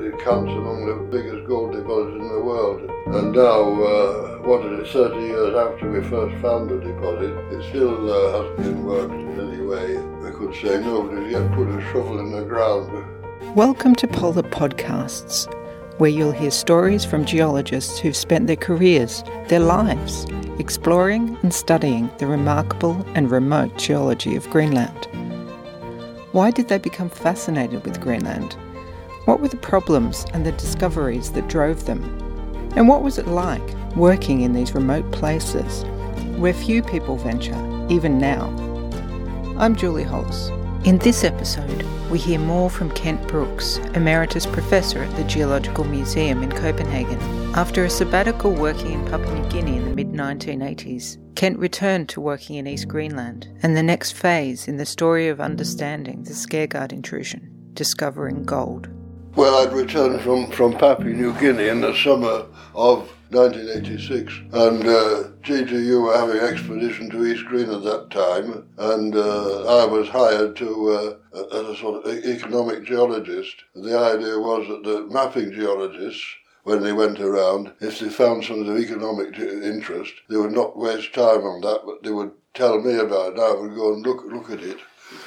It counts among the biggest gold deposits in the world. And now, uh, what is it, 30 years after we first found the deposit, it still uh, hasn't been worked in any way. We could say nobody's yet put a shovel in the ground. Welcome to Polar Podcasts, where you'll hear stories from geologists who've spent their careers, their lives, exploring and studying the remarkable and remote geology of Greenland. Why did they become fascinated with Greenland? What were the problems and the discoveries that drove them? And what was it like working in these remote places where few people venture, even now? I'm Julie Hollis. In this episode, we hear more from Kent Brooks, Emeritus Professor at the Geological Museum in Copenhagen. After a sabbatical working in Papua New Guinea in the mid 1980s, Kent returned to working in East Greenland and the next phase in the story of understanding the Skaergaard intrusion, discovering gold. Well, I'd returned from, from Papua New Guinea in the summer of 1986, and uh, GGU were having an expedition to East Green at that time, and uh, I was hired to uh, as a sort of economic geologist. The idea was that the mapping geologists when they went around, if they found something of economic interest, they would not waste time on that, but they would tell me about it. and I would go and look look at it,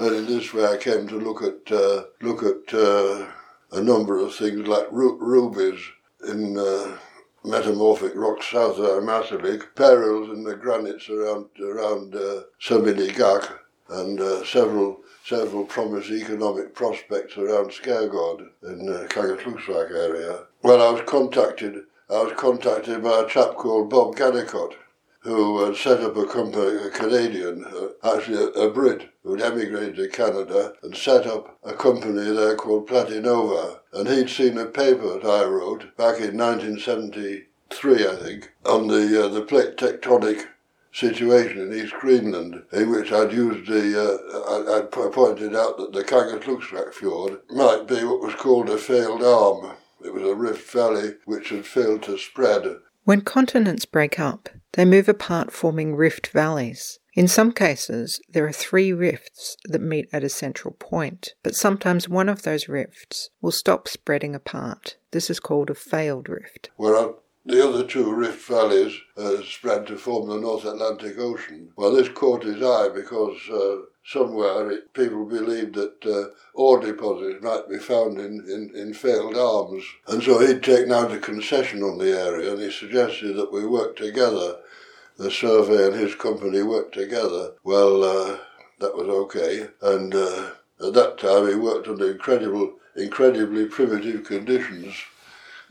and in this way I came to look at uh, look at uh, a number of things like ru- rubies in uh, metamorphic rocks south of Ammassalik, perils in the granites around around uh, Sermiligaaq, and uh, several several promising economic prospects around Skaergaard in the uh, area. Well, I was contacted. I was contacted by a chap called Bob Gannicott, who had set up a company, a Canadian, uh, actually a, Brit, who'd emigrated to Canada and set up a company there called Platinova. And he'd seen a paper that I wrote back in 1973, I think, on the uh, the plate tectonic situation in East Greenland, in which I'd used the, uh, I'd pointed out that the Kangerlussuaq fjord might be what was called a failed arm. It was a rift valley which had failed to spread. When continents break up, they move apart forming rift valleys. In some cases, there are three rifts that meet at a central point, but sometimes one of those rifts will stop spreading apart. This is called a failed rift. Well, the other two rift valleys uh, spread to form the North Atlantic Ocean. Well, this caught his eye because uh, somewhere it, people believed that uh, ore deposits might be found in, in, in failed arms. And so he'd taken out a concession on the area and he suggested that we work together. The survey and his company worked together. Well, uh, that was okay. And uh, at that time he worked under incredible, incredibly primitive conditions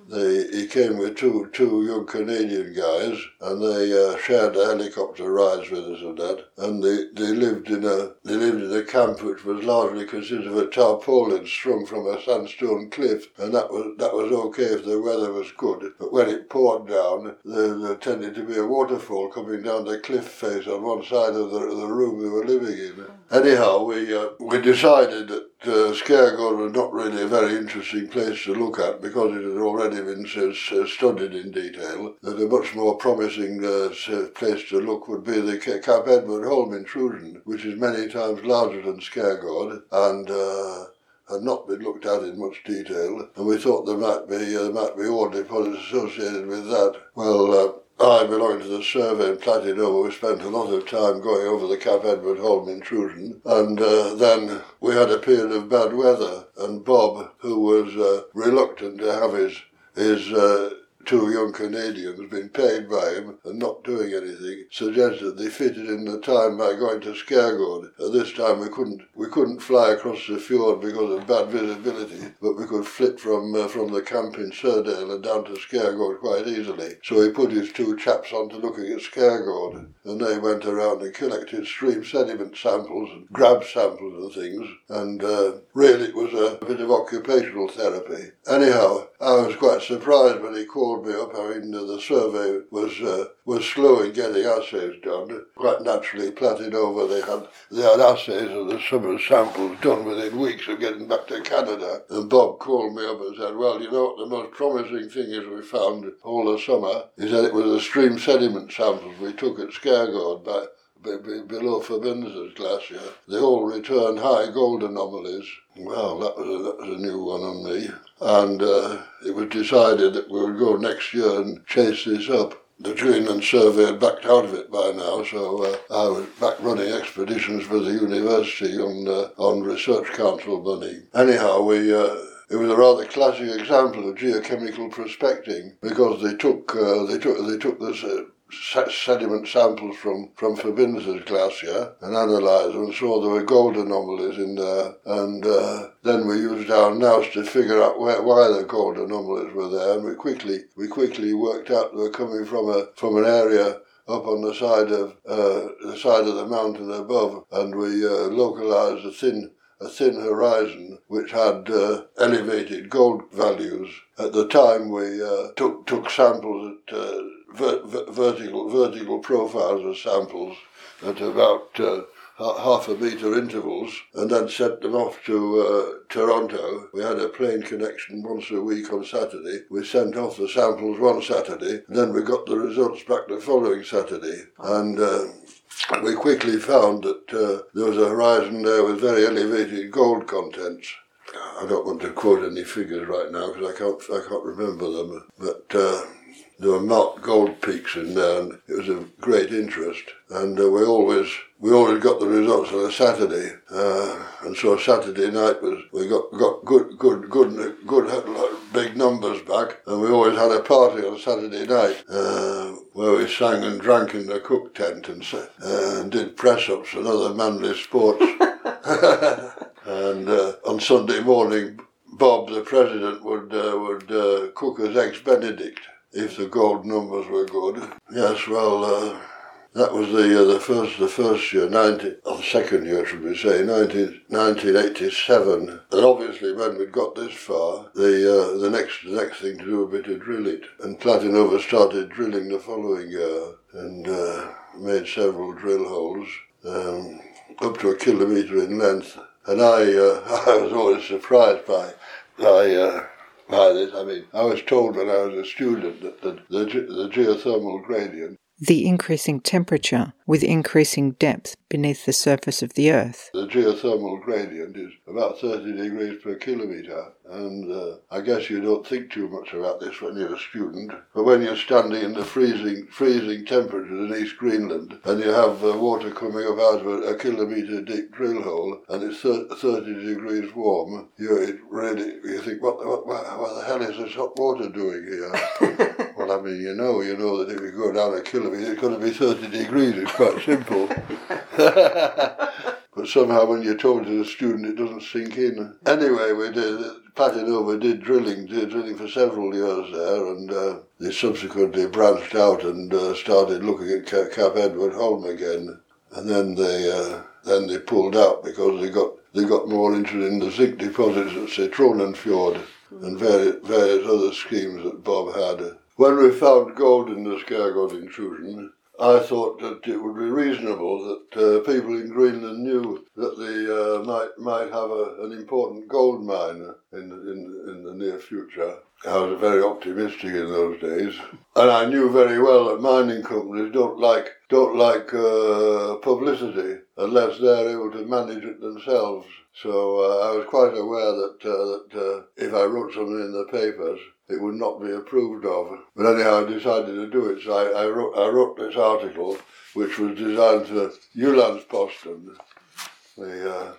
they, he came with two two young Canadian guys, and they uh, shared the helicopter rides with us and that. And they, they lived in a they lived in a camp which was largely consisted of a tarpaulin strung from a sandstone cliff, and that was that was okay if the weather was good. But when it poured down, there, there tended to be a waterfall coming down the cliff face on one side of the, the room they were living in. Anyhow, we uh, we decided that uh, Skaergaard was not really a very interesting place to look at because it had already been uh, studied in detail. That a much more promising uh, place to look would be the Cap Edward Holm intrusion, which is many times larger than Skaergaard and uh, had not been looked at in much detail. And we thought there might be uh, there might be ore deposits associated with that. Well. I belong to the survey in Platinova. We spent a lot of time going over the Cap Edward Holm intrusion, and uh, then we had a period of bad weather. And Bob, who was uh, reluctant to have his his uh, two young Canadians being paid by him and not doing anything, suggested they fitted in the time by going to Skaergaard. At this time we couldn't we couldn't fly across the fjord because of bad visibility, but we could flit from uh, from the camp in Surdale and down to Skaergaard quite easily. So he put his two chaps on to looking at Skaergaard, and they went around and collected stream sediment samples and grab samples and things, and uh, really it was a bit of occupational therapy. Anyhow, I was quite surprised when he called me up. I mean, the survey was uh, was slow in getting assays done. Quite naturally, Platinova, they had they had assays of the summer samples done within weeks of getting back to Canada. And Bob called me up and said, "Well, you know what? The most promising thing is we found all the summer. He said it was the stream sediment samples we took at be, be below Forbindelses glacier, they all returned high gold anomalies. Well, that was a, that was a new one on me. And uh, it was decided that we would go next year and chase this up the Greenland Survey had backed out of it by now, so uh, I was back running expeditions for the university on uh, on research council money. Anyhow, we. Uh, it was a rather classic example of geochemical prospecting because they took uh, they took they took this uh, sediment samples from, from Forbindelses glacier and analysed them and saw there were gold anomalies in there. And uh, then we used our nous to figure out where, why the gold anomalies were there. And we quickly we quickly worked out they were coming from a from an area up on the side of uh, the side of the mountain above, and we uh, localised a thin a thin horizon which had uh, elevated gold values. At the time, we uh, took took samples at uh, ver- vertical vertical profiles of samples at about uh, half a metre intervals and then sent them off to uh, Toronto. We had a plane connection once a week on Saturday. We sent off the samples one Saturday, and then we got the results back the following Saturday. And uh, we quickly found that uh, there was a horizon there with very elevated gold contents. I don't want to quote any figures right now because I can't I can't remember them, but uh, there were marked gold peaks in there, and it was of great interest. And uh, we always we always got the results on a Saturday, uh, and so Saturday night was we got got good good good good big numbers back, and we always had a party on Saturday night uh, where we sang and drank in the cook tent and uh, and did press ups and other manly sports. and uh, on Sunday morning, Bob, the president, would uh, would uh, cook us eggs Benedict if the gold numbers were good. Yes, well, uh, that was the uh, the first the first year, 90, or the second year, should we say, 19, 1987. And obviously, when we'd got this far, the uh, the next the next thing to do would be to drill it. And Platinova started drilling the following year and uh, made several drill holes, um, up to a kilometre in length. And I uh, I was always surprised by I by this. I mean, I was told when I was a student that the, the, the geothermal gradient the increasing temperature with increasing depth beneath the surface of the Earth. The geothermal gradient is about 30 degrees per kilometre, and uh, I guess you don't think too much about this when you're a student. But when you're standing in the freezing freezing temperatures in East Greenland, and you have uh, water coming up out of a, a kilometre deep drill hole, and it's 30 degrees warm, you it really you think, what, what, what, what the hell is this hot water doing here? I mean, you know, you know that if you go down a kilometre, it's going to be 30 degrees. It's quite simple. but somehow when you're told to a student, it doesn't sink in. Anyway, we did, Platinova did drilling, did drilling for several years there, and uh, they subsequently branched out and uh, started looking at Cap Edward Holm again. And then they, uh, then they pulled out because they got, they got more interested in the zinc deposits at Citronenfjord and various, various other schemes that Bob had. When we found gold in the Skaergård intrusion, I thought that it would be reasonable that uh, people in Greenland knew that they uh, might might have a, an important gold mine in, in in the near future. I was very optimistic in those days, and I knew very well that mining companies don't like don't like uh, publicity unless they're able to manage it themselves. So uh, I was quite aware that uh, that uh, if I wrote something in the papers, it would not be approved of. But anyhow, I decided to do it. So I, I, wrote, I wrote this article, which was designed for Jyllands-Posten, the uh,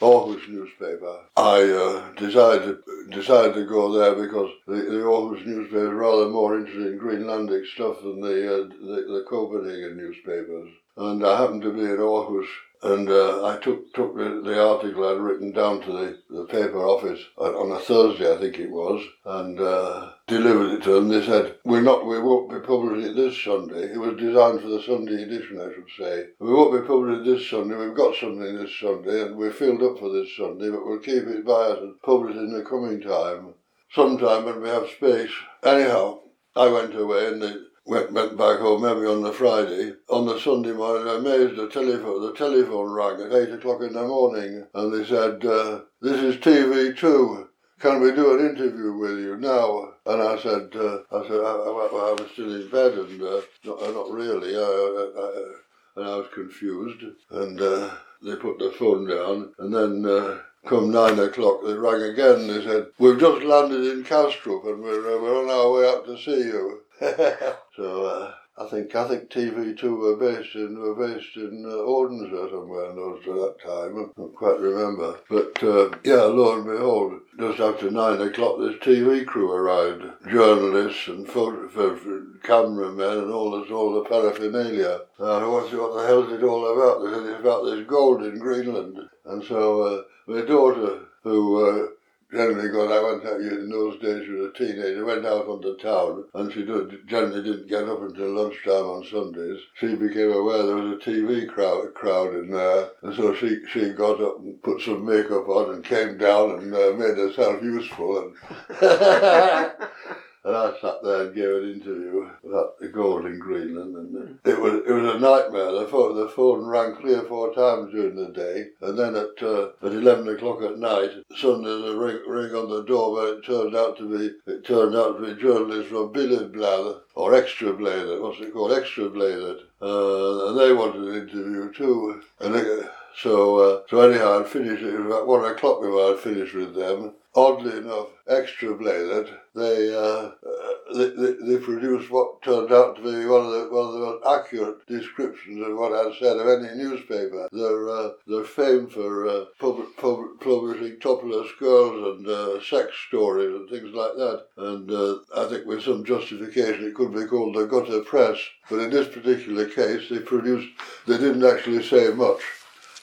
Aarhus newspaper. I uh, decided decided to go there because the, the Aarhus newspaper is rather more interested in Greenlandic stuff than the, uh, the, the Copenhagen newspapers. And I happened to be in Aarhus and uh, I took took the, the, article I'd written down to the, the paper office on a Thursday, I think it was, and uh, delivered it to them. They said, "We're not, we won't be publishing it this Sunday." It was designed for the Sunday edition, I should say. We won't be publishing it this Sunday. We've got something this Sunday, and we're filled up for this Sunday, but we'll keep it by us and publish it in the coming time, sometime when we have space. Anyhow, I went away, and the went, went back home maybe on the Friday. On the Sunday morning, amazed the telephone, the telephone rang at 8 o'clock in the morning and they said, uh, this is TV2. Can we do an interview with you now? And I said, uh, I said, I, I, I, was still in bed and uh, not, uh, not really. I, and I was confused. And uh, they put the phone down, and then uh, come nine o'clock, they rang again. They said, "We've just landed in Kastrup, and we're uh, we're on our way up to see you." so uh, I think I think TV two were based in were based in uh, Odense or somewhere in those at that time. I don't quite remember, but uh, yeah, lo and behold, just after nine o'clock, this TV crew arrived, journalists and photo, cameramen and all this, all the paraphernalia. Uh, what, what the hell is it all about? They said it's about this gold in Greenland, and so uh, my daughter, who uh, generally got I went out in those days she was a teenager, went out onto town and she did, generally didn't get up until lunchtime on Sundays. She became aware there was a TV crowd, crowd in there and so she, she got up and put some makeup on and came down and uh, made herself useful and And I sat there and gave an interview about the gold in Greenland, and it was it was a nightmare. The phone, the phone rang three or four times during the day, and then at uh, at eleven o'clock at night, suddenly the ring ring on the door. But it turned out to be it turned out to be journalists from Billedbladet or Ekstra Bladet, what's it called, Ekstra Bladet, uh, and they wanted an interview too. And they, so uh, so anyhow, I'd was about one o'clock before I'd finished with them, oddly enough, Ekstra Bladet, they, uh, they, they, they produced what turned out to be one of the one of the most accurate descriptions of what I'd said of any newspaper. They're uh, they're famed for uh, pub- pub- publishing topless girls and uh, sex stories and things like that. And uh, I think with some justification, it could be called the gutter press. But in this particular case, they produced. They didn't actually say much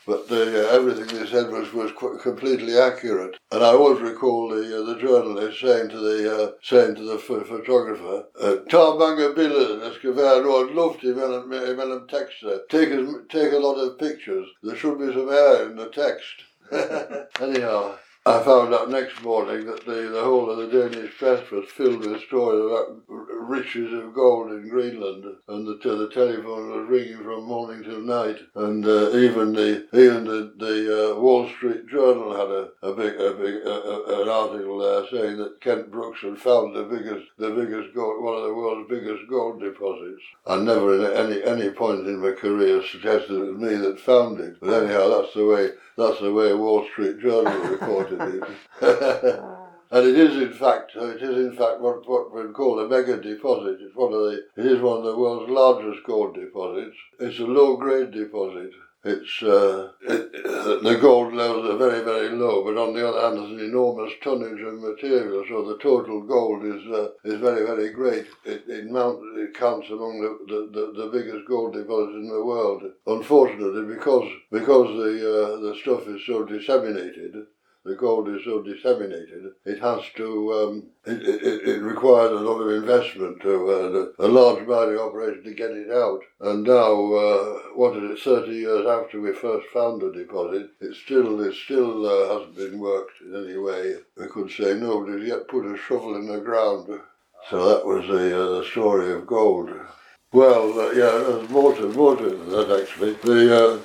but the, uh, everything they said was, was completely accurate. And I always recall the uh, the journalist saying to the uh, saying to the ph- photographer, "Ta många bilder, det ska vara något luft emellan, emellan texter. Take a, take a lot of pictures. There should be some air in the text." Anyhow. I found out next morning that the, the whole of the Danish press was filled with stories about riches of gold in Greenland, and the, the telephone was ringing from morning till night, and uh, even the even the, the uh, Wall Street Journal had a, a big a big an article there saying that Kent Brooks had found the biggest the biggest gold one of the world's biggest gold deposits. I never at any any point in my career suggested it was me that found it, but anyhow that's the way that's the way Wall Street Journal reported it. and it is in fact, it is in fact what what we call a mega deposit. It's one of the, it is one of the world's largest gold deposits. It's a low grade deposit. It's uh, it, the gold levels are very very low, but on the other hand, there's an enormous tonnage of material, so the total gold is uh, is very very great. It it, mount, it counts among the, the, the, the, biggest gold deposits in the world. Unfortunately, because because the uh, the stuff is so disseminated, the gold is so disseminated, it has to, um, it, it, it, requires a lot of investment to, uh, a large mining operation to get it out. And now, uh, what is it, 30 years after we first found the deposit, it still, it still uh, hasn't been worked in any way. We could say nobody's yet put a shovel in the ground. So that was the, uh, the story of gold. Well, uh, yeah, there's more to, more to that actually. The, uh,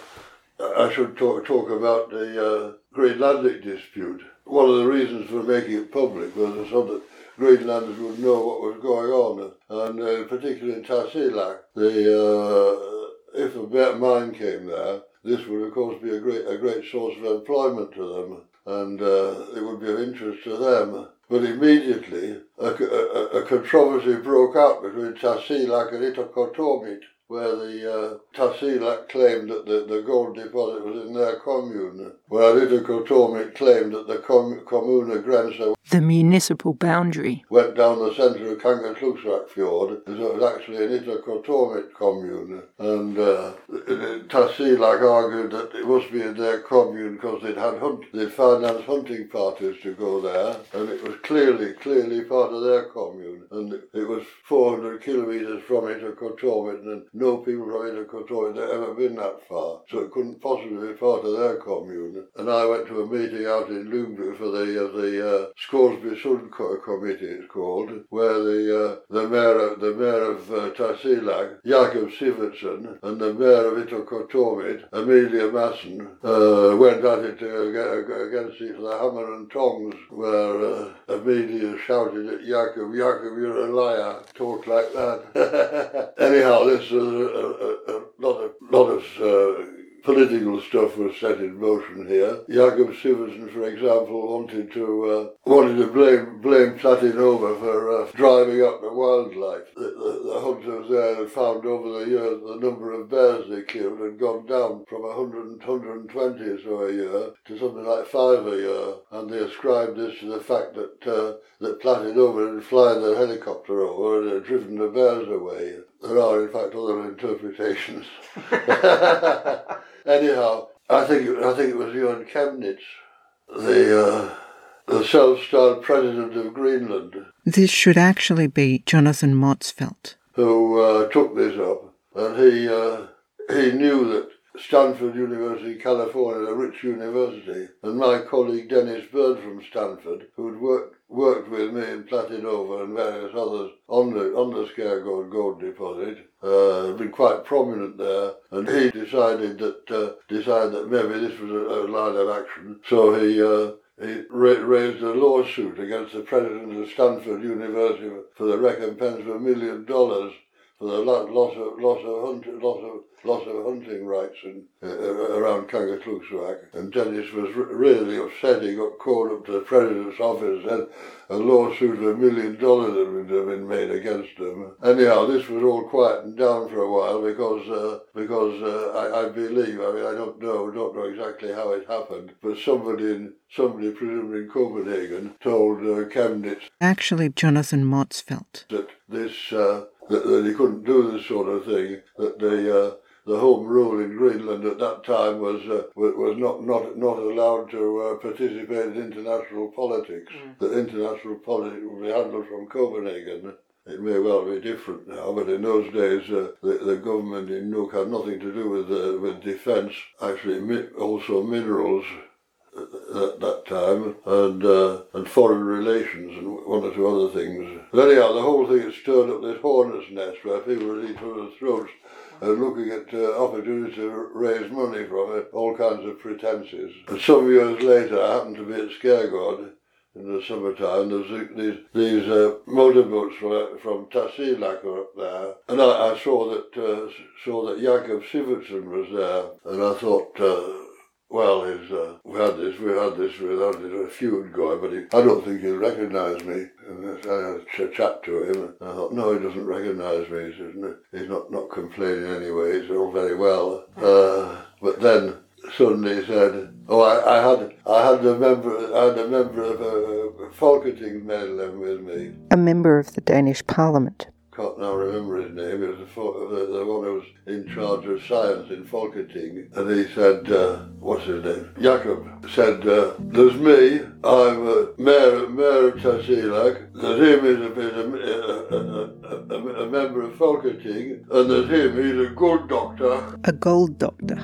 I should talk, talk about the Greenlandic dispute. One of the reasons for making it public was so that Greenlanders would know what was going on, and uh, particularly in Tasiilaq, the uh, if a mine came there, this would of course be a great a great source of employment to them, and uh, it would be of interest to them. But immediately, a, a, a controversy broke out between Tasiilaq and Ittoqqortoormiit where the uh, claimed that the, the gold deposit was in their commune, where Ittoqqortoormiit claimed that the com- commune Grense, the municipal boundary, went down the centre of Kangerlussuaq Fjord, so it was actually an Ittoqqortoormiit commune. And uh, argued that it must be in their commune because they'd had hunt, they'd financed hunting parties to go there, and it was clearly, clearly part of their commune. And it was 400 kilometres from Ittoqqortoormiit, and no people from Ittoqqortoormiit had ever been that far, so it couldn't possibly be part of their commune. And I went to a meeting out in Lyngby for the uh, the uh, Scoresby Sund Committee, it's called, where the uh, the mayor the mayor of uh, Tasiilaq, Jakob Sivertsen, and the mayor of Ittoqqortoormiit, Amelia Masson, uh, went at it uh, against each other, hammer and tongs, where Amelia shouted at Jakob, Jakob, you're a liar, talk like that. Anyhow, this was a, a, a, lot of lot of uh, political stuff was set in motion here. Jakob Sivertsen, for example, wanted to uh, wanted to blame blame Platinova for uh, driving up the wildlife. The, the, the, hunters there had found over the years the number of bears they killed had gone down from 100, 120 or so a year to something like five a year, and they ascribed this to the fact that uh, that Platinova had flown the helicopter over and had driven the bears away. There are, in fact, other interpretations. Anyhow, I think it, I think it was Johan Chemnitz, the uh, the self-styled president of Greenland. This should actually be Jonathan Motzfeldt, who uh, took this up, and he uh, he knew that Stanford University, California, a rich university, and my colleague Dennis Bird from Stanford, who'd worked worked with me in Platinova and various others on the on the Skaergård gold deposit, uh, been quite prominent there, and he decided that uh, decided that maybe this was a, a line of action. So he uh, he ra- raised a lawsuit against the president of Stanford University for the recompense of a million dollars for the loss of loss of hunt, loss of loss of hunting rights in, uh, around Kangerlussuaq. And Dennis was r- really upset. He got called up to the president's office and a lawsuit of a million dollars had been made against him. Anyhow, this was all quietened down for a while because uh, because uh, I, I, believe, I mean, I don't know, don't know exactly how it happened, but somebody in somebody, presumably in Copenhagen, told uh, Chemnitz. Actually, Jonathan Motzfeldt. That this uh, that, that he couldn't do this sort of thing, that the uh, the home rule in Greenland at that time was uh, was not, not not allowed to uh, participate in international politics. Mm. That international politics would be handled from Copenhagen. It may well be different now, but in those days, uh, the, the government in Nuuk had nothing to do with uh, with defence. Actually, mi- also minerals at that time, and uh, and foreign relations and one or two other things. But anyhow, the whole thing had stirred up this hornet's nest where people were eating through their throats and looking at uh, opportunities to raise money from it, all kinds of pretences. And some years later, I happened to be at Skaergård in the summertime. There's these these uh, motorboats from from Tasiilaq up there, and I, I saw that uh, saw that Jakob Sivertsen was there, and I thought. Uh, well, uh, we had this, we had this, we had a feud going, but he, I don't think he'll recognise me. And I had a chat to him, and I thought, no, he doesn't recognise me. He says, he's not, not complaining anyway, he's all very well. Uh, but then suddenly he said, "Oh, I, I, had I had a member I had a member of a, a Folketing with me, a member of the Danish Parliament." Can't now remember his name. It was the, the, the one who was in charge of science in Folketing. And he said, uh, what's his name? Jakob said, uh, there's me, I'm a mayor, mayor of Tasiilaq. There's him, he's, a, a, a, a, a, member of Folketing. And there's him, he's a good doctor. A gold doctor.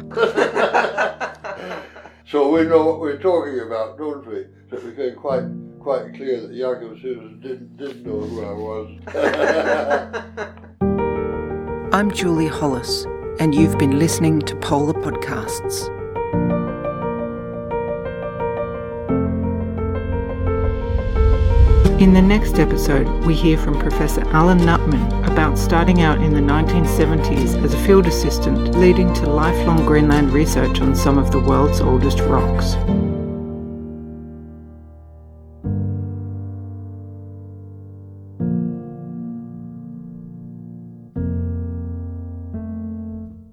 so we know what we're talking about, don't we? So it became quite quite clear that Jakob Susan didn't, didn't know who I was. I'm Julie Hollis, and you've been listening to Polar Podcasts. In the next episode, we hear from Professor Allen Nutman about starting out in the 1970s as a field assistant, leading to lifelong Greenland research on some of the world's oldest rocks.